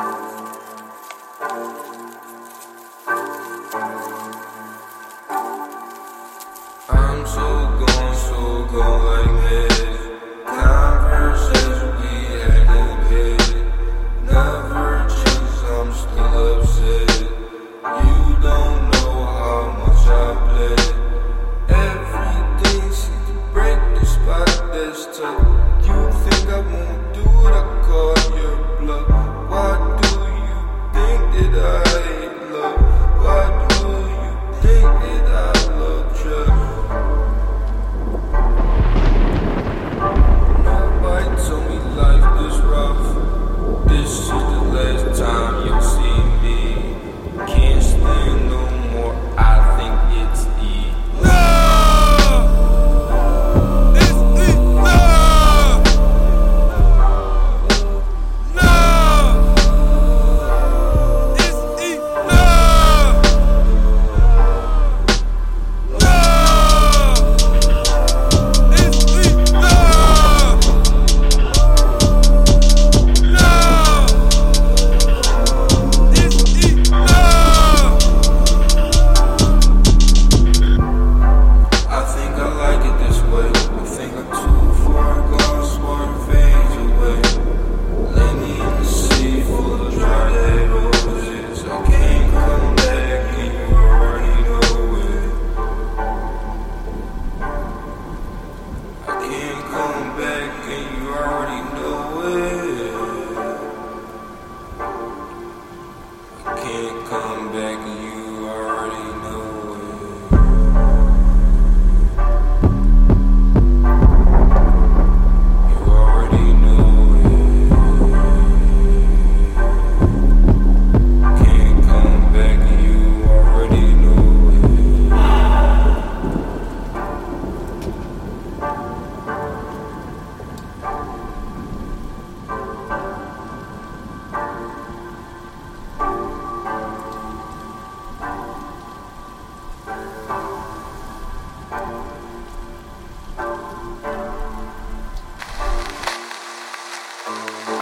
I'm so gone, so gone like this. Thank you.